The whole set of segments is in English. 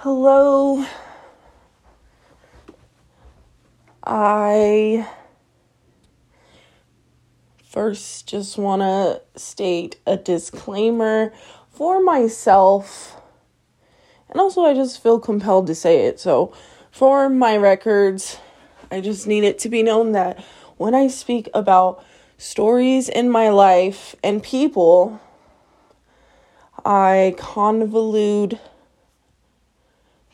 Hello. I first just want to state a disclaimer for myself. And also, I just feel compelled to say it. So, for my records, I just need it to be known that when I speak about stories in my life and people, I convolute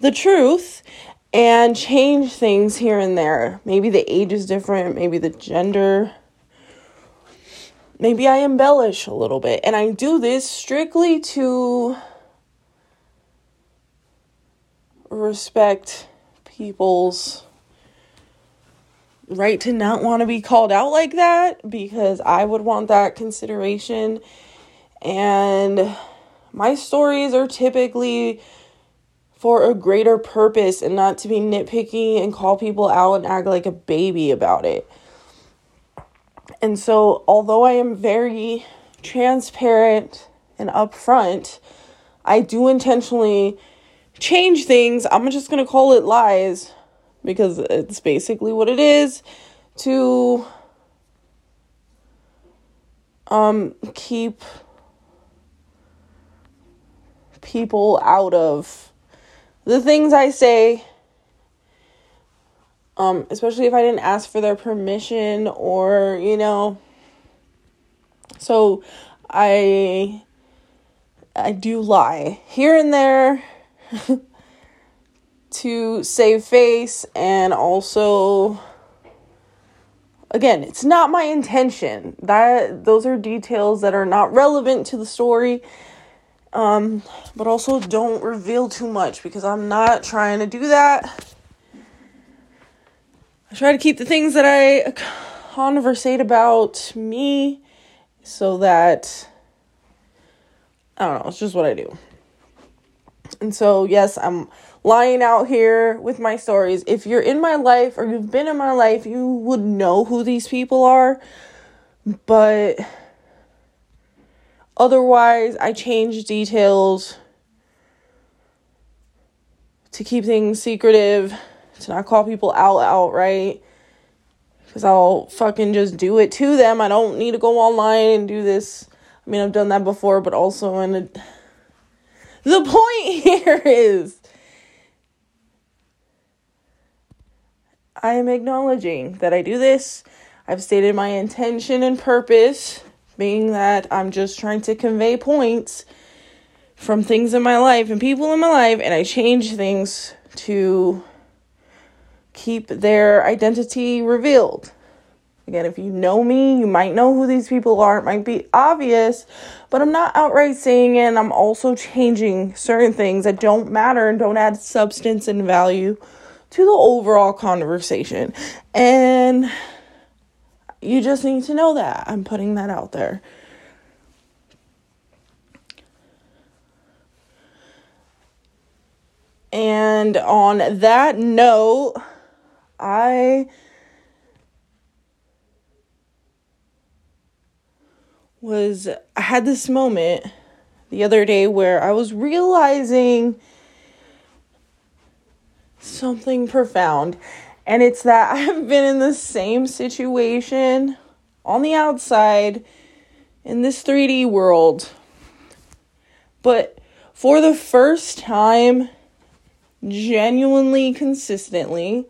the truth and change things here and there. Maybe the age is different, maybe the gender. Maybe I embellish a little bit. And I do this strictly to respect people's right to not want to be called out like that because I would want that consideration. And my stories are typically for a greater purpose and not to be nitpicky and call people out and act like a baby about it. And so, although I am very transparent and upfront, I do intentionally change things. I'm just going to call it lies because it's basically what it is to um keep people out of the things I say um especially if I didn't ask for their permission or you know. So I I do lie here and there to save face and also again it's not my intention. That those are details that are not relevant to the story um but also don't reveal too much because i'm not trying to do that i try to keep the things that i conversate about me so that i don't know it's just what i do and so yes i'm lying out here with my stories. If you're in my life or you've been in my life, you would know who these people are. But otherwise, I change details to keep things secretive, to not call people out outright. Because I'll fucking just do it to them. I don't need to go online and do this. I mean, I've done that before, but also in a. The point here is I am acknowledging that I do this. I've stated my intention and purpose, being that I'm just trying to convey points from things in my life and people in my life, and I change things to keep their identity revealed. Again, if you know me, you might know who these people are. It might be obvious, but I'm not outright saying it. I'm also changing certain things that don't matter and don't add substance and value to the overall conversation. And you just need to know that. I'm putting that out there. And on that note, I was I had this moment the other day where I was realizing something profound. And it's that I've been in the same situation on the outside in this 3D world. But for the first time, genuinely, consistently,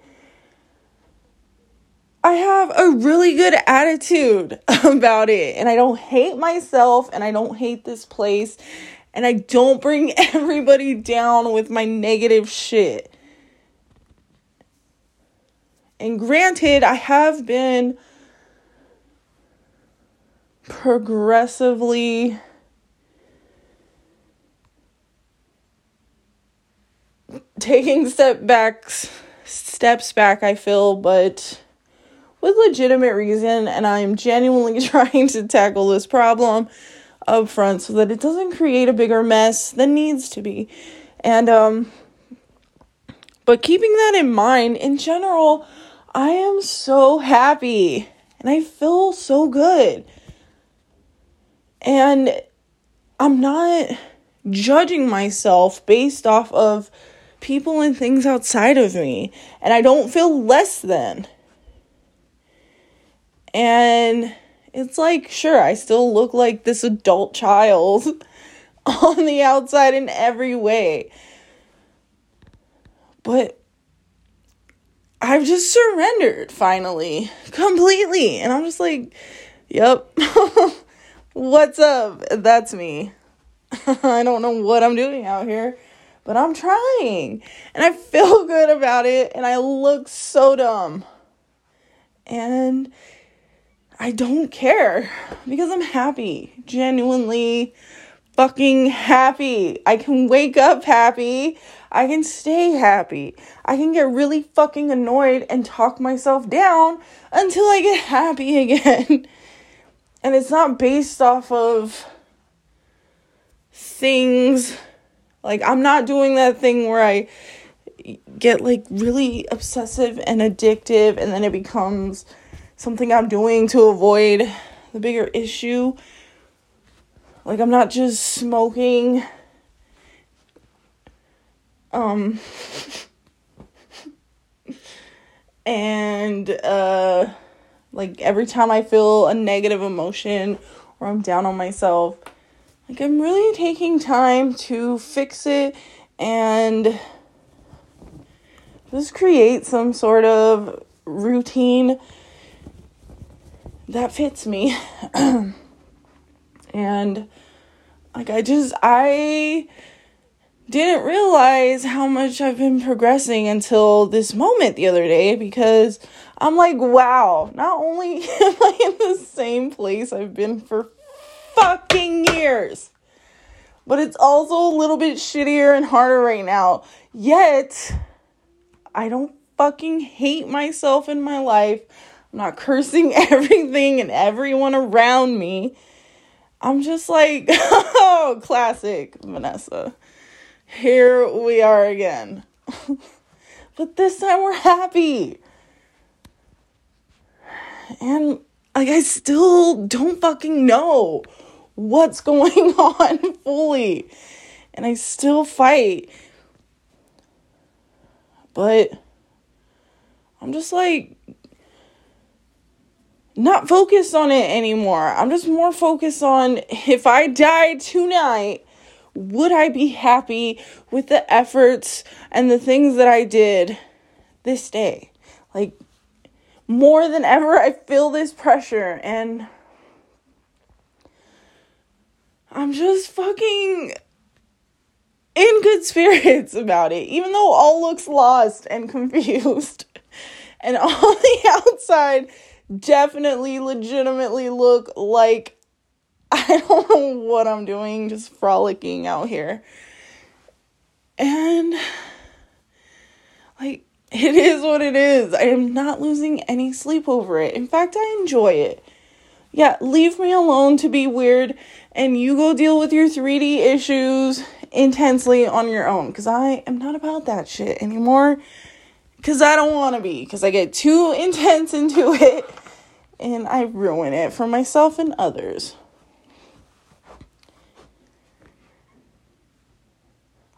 I have a really good attitude about it. And I don't hate myself and I don't hate this place. And I don't bring everybody down with my negative shit. And granted, I have been progressively taking step backs steps back I feel but with legitimate reason and I'm genuinely trying to tackle this problem up front so that it doesn't create a bigger mess than needs to be. And um but keeping that in mind in general I am so happy and I feel so good. And I'm not judging myself based off of people and things outside of me. And I don't feel less than. And it's like, sure, I still look like this adult child on the outside in every way. But I've just surrendered finally, completely. And I'm just like, yep, what's up? That's me. I don't know what I'm doing out here, but I'm trying. And I feel good about it. And I look so dumb. And I don't care because I'm happy, genuinely fucking happy. I can wake up happy. I can stay happy. I can get really fucking annoyed and talk myself down until I get happy again. and it's not based off of things like I'm not doing that thing where I get like really obsessive and addictive and then it becomes something I'm doing to avoid the bigger issue. Like I'm not just smoking um and uh like every time I feel a negative emotion or I'm down on myself, like I'm really taking time to fix it and just create some sort of routine that fits me. and like I just I didn't realize how much I've been progressing until this moment the other day because I'm like, wow, not only am I in the same place I've been for fucking years, but it's also a little bit shittier and harder right now. Yet, I don't fucking hate myself in my life. I'm not cursing everything and everyone around me. I'm just like, oh, classic Vanessa. Here we are again. but this time we're happy. And like I still don't fucking know what's going on fully. And I still fight. But I'm just like not focused on it anymore. I'm just more focused on if I died tonight, would I be happy with the efforts and the things that I did this day? Like, more than ever, I feel this pressure and I'm just fucking in good spirits about it, even though all looks lost and confused. And on the outside, definitely legitimately look like I don't know what I'm doing, just frolicking out here. And like it is what it is. I am not losing any sleep over it. In fact, I enjoy it. Yeah, leave me alone to be weird and you go deal with your 3D issues intensely on your own because I am not about that shit anymore because I don't want to be because I get too intense into it and I ruin it for myself and others.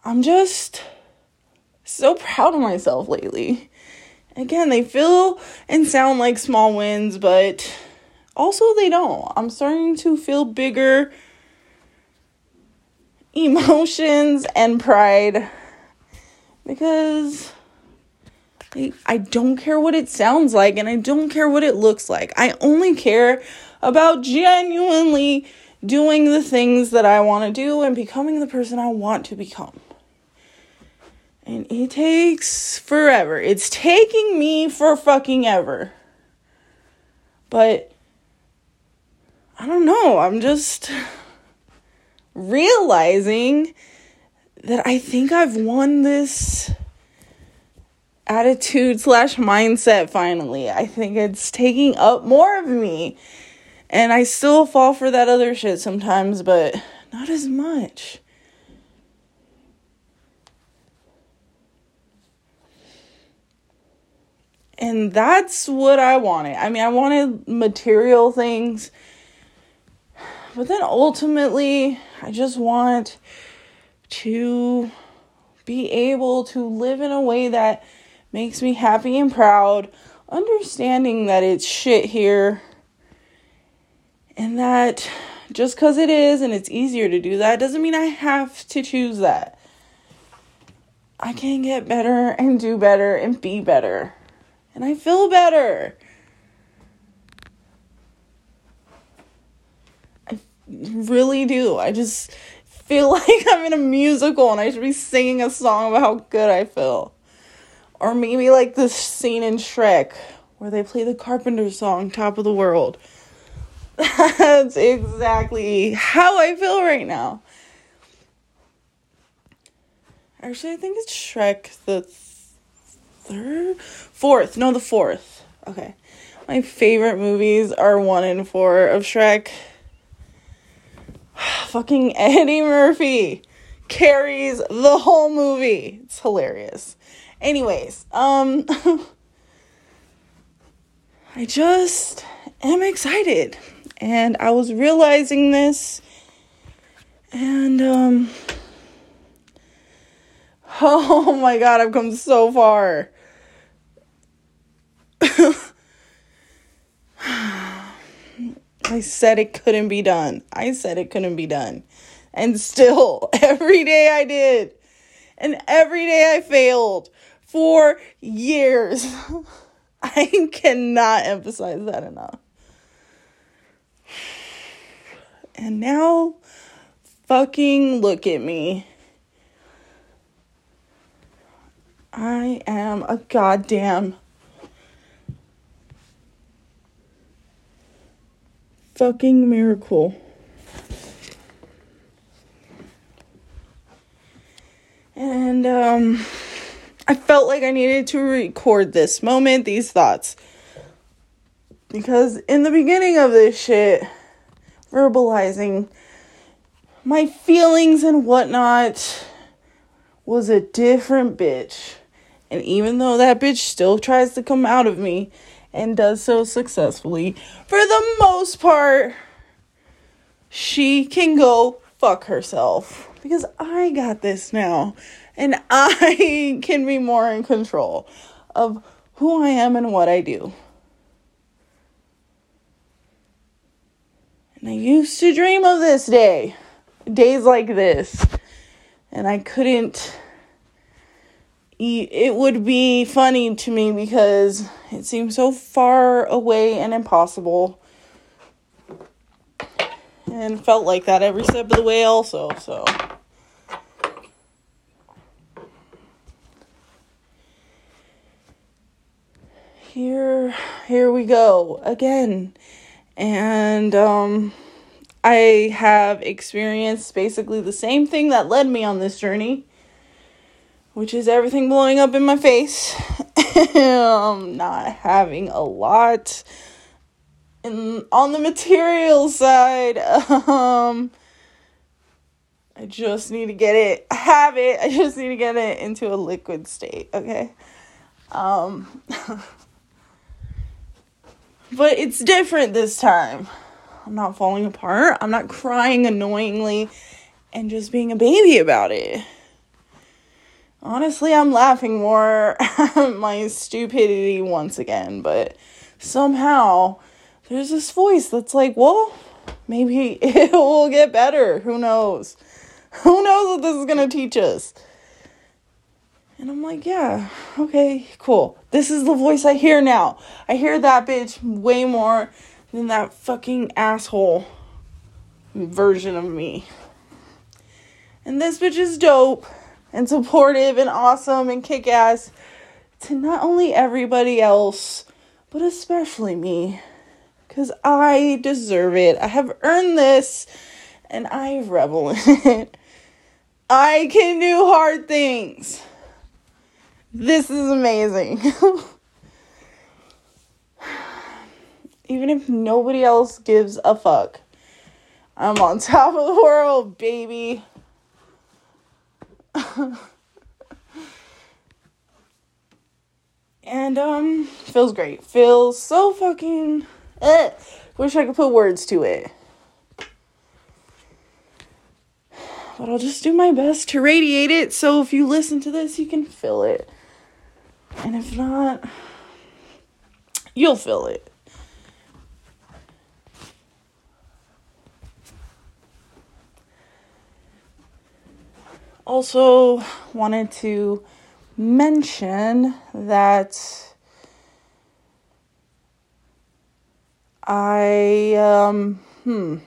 I'm just so proud of myself lately. Again, they feel and sound like small wins, but also they don't. I'm starting to feel bigger emotions and pride because I don't care what it sounds like and I don't care what it looks like. I only care about genuinely doing the things that I want to do and becoming the person I want to become. And it takes forever. It's taking me for fucking ever. But I don't know. I'm just realizing that I think I've won this attitude slash mindset finally. I think it's taking up more of me. And I still fall for that other shit sometimes, but not as much. And that's what I wanted. I mean, I wanted material things. But then ultimately, I just want to be able to live in a way that makes me happy and proud, understanding that it's shit here and that just because it is and it's easier to do that doesn't mean I have to choose that. I can get better and do better and be better. And I feel better. I really do. I just feel like I'm in a musical and I should be singing a song about how good I feel. Or maybe like the scene in Shrek where they play the Carpenter song, Top of the World. That's exactly how I feel right now. Actually, I think it's Shrek the third, fourth. No, the fourth. Okay. My favorite movies are one and four of Shrek. Fucking Eddie Murphy carries the whole movie. It's hilarious. Anyways, um I just am excited. And I was realizing this and um Oh my god, I've come so far. I said it couldn't be done. I said it couldn't be done. And still, every day I did. And every day I failed for years. I cannot emphasize that enough. And now, fucking look at me. I am a goddamn fucking miracle. And um I felt like I needed to record this moment, these thoughts. Because in the beginning of this shit, verbalizing my feelings and whatnot was a different bitch. And even though that bitch still tries to come out of me and does so successfully, for the most part, she can go fuck herself. Because I got this now. And I can be more in control of who I am and what I do. And I used to dream of this day, days like this. And I couldn't it would be funny to me because it seems so far away and impossible. And felt like that every step of the way, also. So, here, here we go again. And, um, I have experienced basically the same thing that led me on this journey which is everything blowing up in my face. um, not having a lot in on the material side. Um, I just need to get it, have it. I just need to get it into a liquid state. Okay. Um, but it's different this time. I'm not falling apart. I'm not crying annoyingly and just being a baby about it honestly, I'm laughing more at my stupidity once again, but somehow there's this voice that's like, well, maybe it will get better. Who knows? Who knows what this is going to teach us? And I'm like, yeah, okay, cool. This is the voice I hear now. I hear that bitch way more than that fucking asshole version of me. And this bitch is dope and supportive and awesome and kick ass to not only everybody else, but especially me. Because I deserve it. I have earned this and I revel in it. I can do hard things. This is amazing. Even if nobody else gives a fuck, I'm on top of the world, baby. and um feels great. Feels so fucking eh. Wish I could put words to it. But I'll just do my best to radiate it so if you listen to this, you can feel it. And if not, you'll feel it. Also, wanted to mention that I, um, hmm.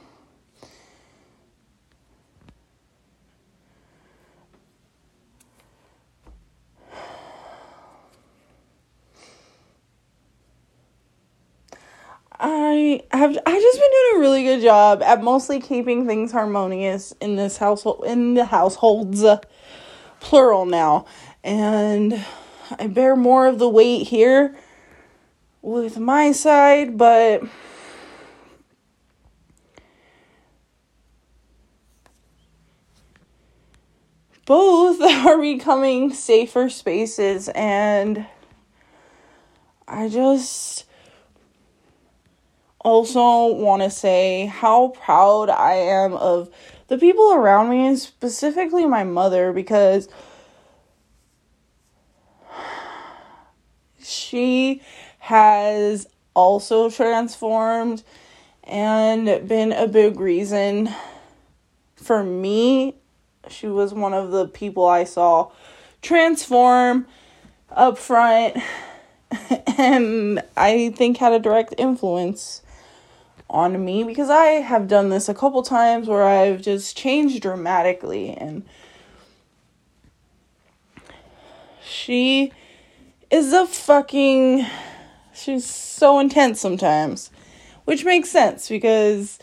I have I just been doing a really good job at mostly keeping things harmonious in this household in the households plural now. And I bear more of the weight here with my side, but both are becoming safer spaces and I just also want to say how proud I am of the people around me, and specifically my mother, because she has also transformed and been a big reason for me. She was one of the people I saw transform up front and I think had a direct influence on me because I have done this a couple times where I've just changed dramatically and she is a fucking she's so intense sometimes which makes sense because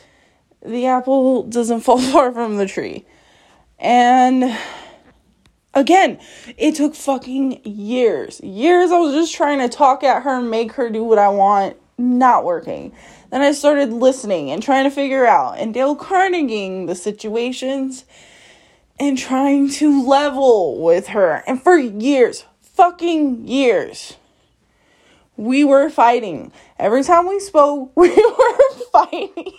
the apple doesn't fall far from the tree and again it took fucking years years i was just trying to talk at her make her do what i want not working then I started listening and trying to figure out and Dale Carnegieing the situations and trying to level with her. And for years, fucking years, we were fighting. Every time we spoke, we were fighting.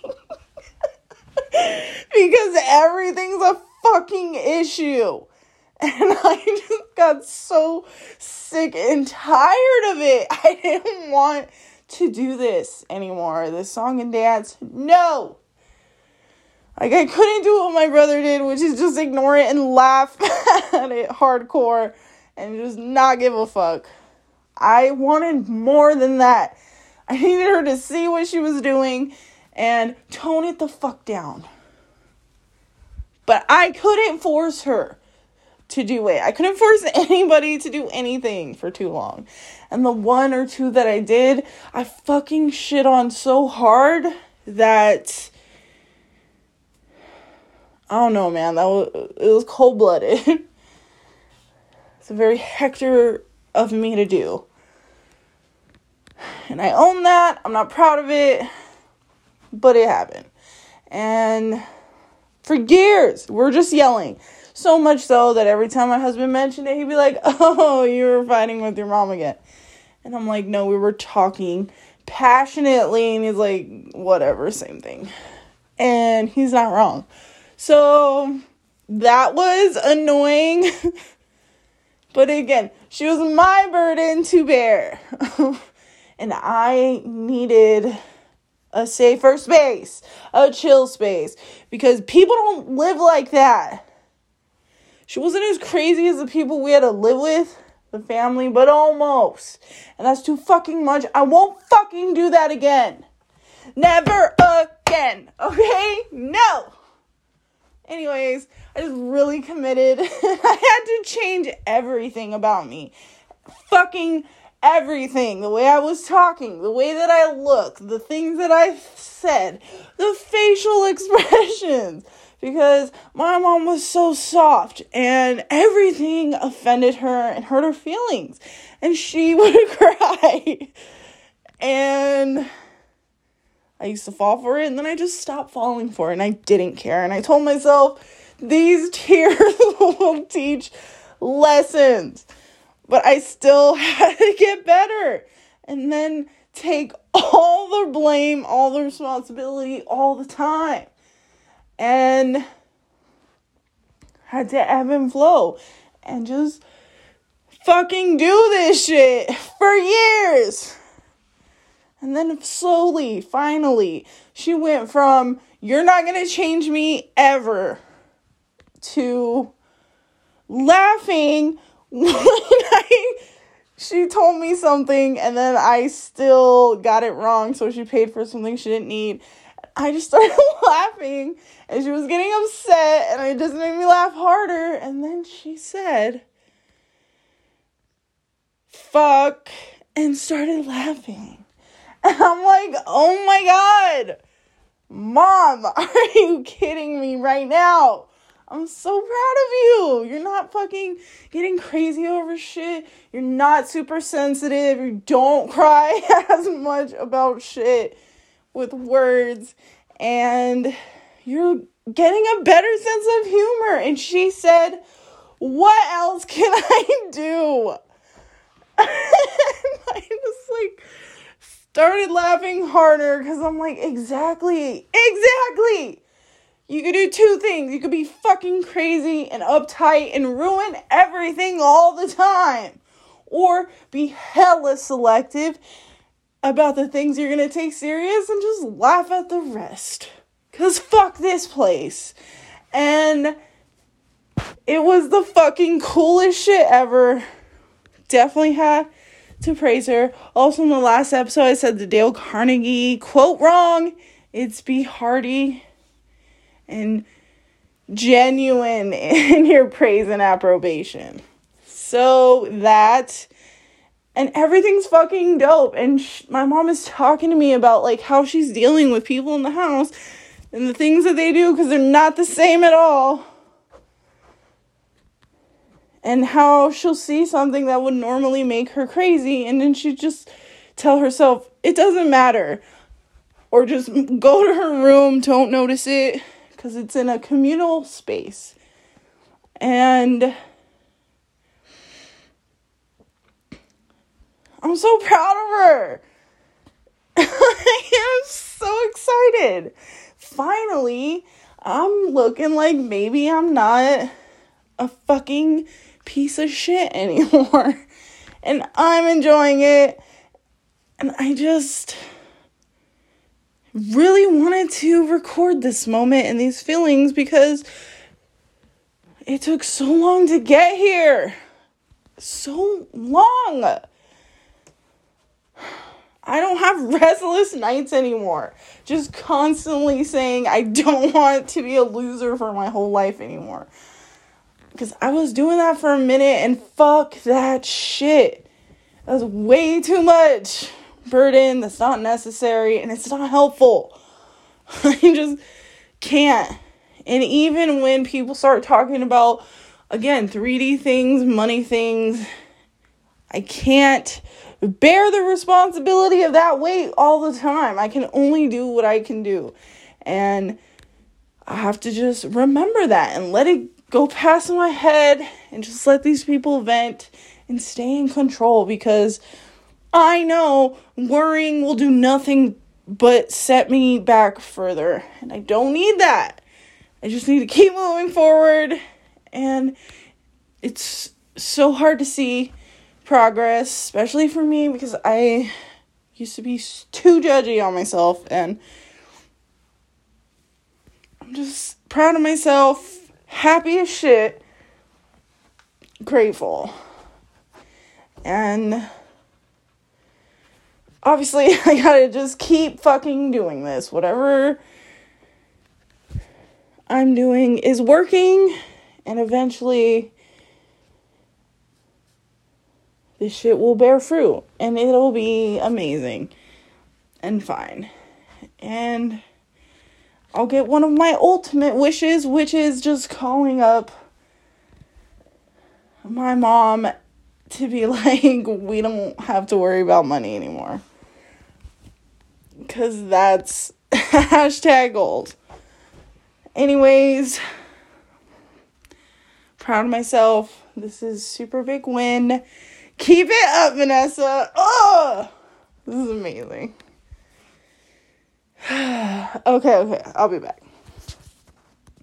because everything's a fucking issue. And I just got so sick and tired of it. I didn't want to do this anymore. This song and dance, no. Like I couldn't do what my brother did, which is just ignore it and laugh at it hardcore and just not give a fuck. I wanted more than that. I needed her to see what she was doing and tone it the fuck down. But I couldn't force her to do it. I couldn't force anybody to do anything for too long. And the one or two that I did, I fucking shit on so hard that I don't know, man. That was it was cold blooded. it's a very Hector of me to do. And I own that. I'm not proud of it, but it happened. And for years, we're just yelling. So much so that every time my husband mentioned it, he'd be like, Oh, you were fighting with your mom again. And I'm like, No, we were talking passionately. And he's like, Whatever, same thing. And he's not wrong. So that was annoying. but again, she was my burden to bear. and I needed a safer space, a chill space, because people don't live like that. She wasn't as crazy as the people we had to live with, the family, but almost. And that's too fucking much. I won't fucking do that again. Never again. Okay? No. Anyways, I just really committed. I had to change everything about me. Fucking everything. The way I was talking, the way that I looked, the things that I said, the facial expressions because my mom was so soft and everything offended her and hurt her feelings. And she would cry. And I used to fall for it and then I just stopped falling for it and I didn't care. And I told myself, these tears will teach lessons. But I still had to get better. And then take all the blame, all the responsibility all the time. And had to ebb and flow and just fucking do this shit for years. And then slowly, finally, she went from, you're not gonna change me ever, to laughing when She told me something and then I still got it wrong, so she paid for something she didn't need. I just started laughing and she was getting upset and it just made me laugh harder. And then she said, fuck, and started laughing. And I'm like, oh my god, mom, are you kidding me right now? I'm so proud of you. You're not fucking getting crazy over shit. You're not super sensitive. You don't cry as much about shit with words. And you're getting a better sense of humor. And she said, What else can I do? I just like started laughing harder because I'm like, Exactly, exactly you could do two things. You could be fucking crazy and uptight and ruin everything all the time. Or be hella selective about the things you're gonna take serious and just laugh at the rest. Cause fuck this place. And it was the fucking coolest shit ever. Definitely had to praise her. Also, in the last episode, I said the Dale Carnegie quote wrong. It's be hearty and genuine in your praise and approbation. So that and everything's fucking dope and sh- my mom is talking to me about like how she's dealing with people in the house and the things that they do cuz they're not the same at all. And how she'll see something that would normally make her crazy and then she just tell herself it doesn't matter or just go to her room, don't notice it because it's in a communal space. And I'm so proud of her. I am so excited. Finally, I'm looking like maybe I'm not a fucking piece of shit anymore. And I'm enjoying it. And I just really wanted to record this moment and these feelings because it took so long to get here. So long. I don't have restless nights anymore. Just constantly saying I don't want to be a loser for my whole life anymore. Because I was doing that for a minute and fuck that shit. That was way too much burden that's not necessary and it's not helpful. I just can't. And even when people start talking about, again, 3D things, money things, I can't bear the responsibility of that weight all the time. I can only do what I can do. And I have to just remember that and let it go past my head and just let these people vent and stay in control because I know worrying will do nothing but set me back further. And I don't need that. I just need to keep moving forward. And it's so hard to see progress, especially for me because I used to be too judgy on myself. And I'm just proud of myself, happy as shit, grateful. And obviously I gotta just keep fucking doing this. Whatever I'm doing is working, and eventually this shit will bear fruit and it'll be amazing and fine. And I'll get one of my ultimate wishes, which is just calling up my mom to be like, we don't have to worry about money anymore because that's hashtag goals. Anyways, proud of myself. This is super big win. Keep it up, Vanessa. Oh, this is amazing. okay, okay, I'll be back.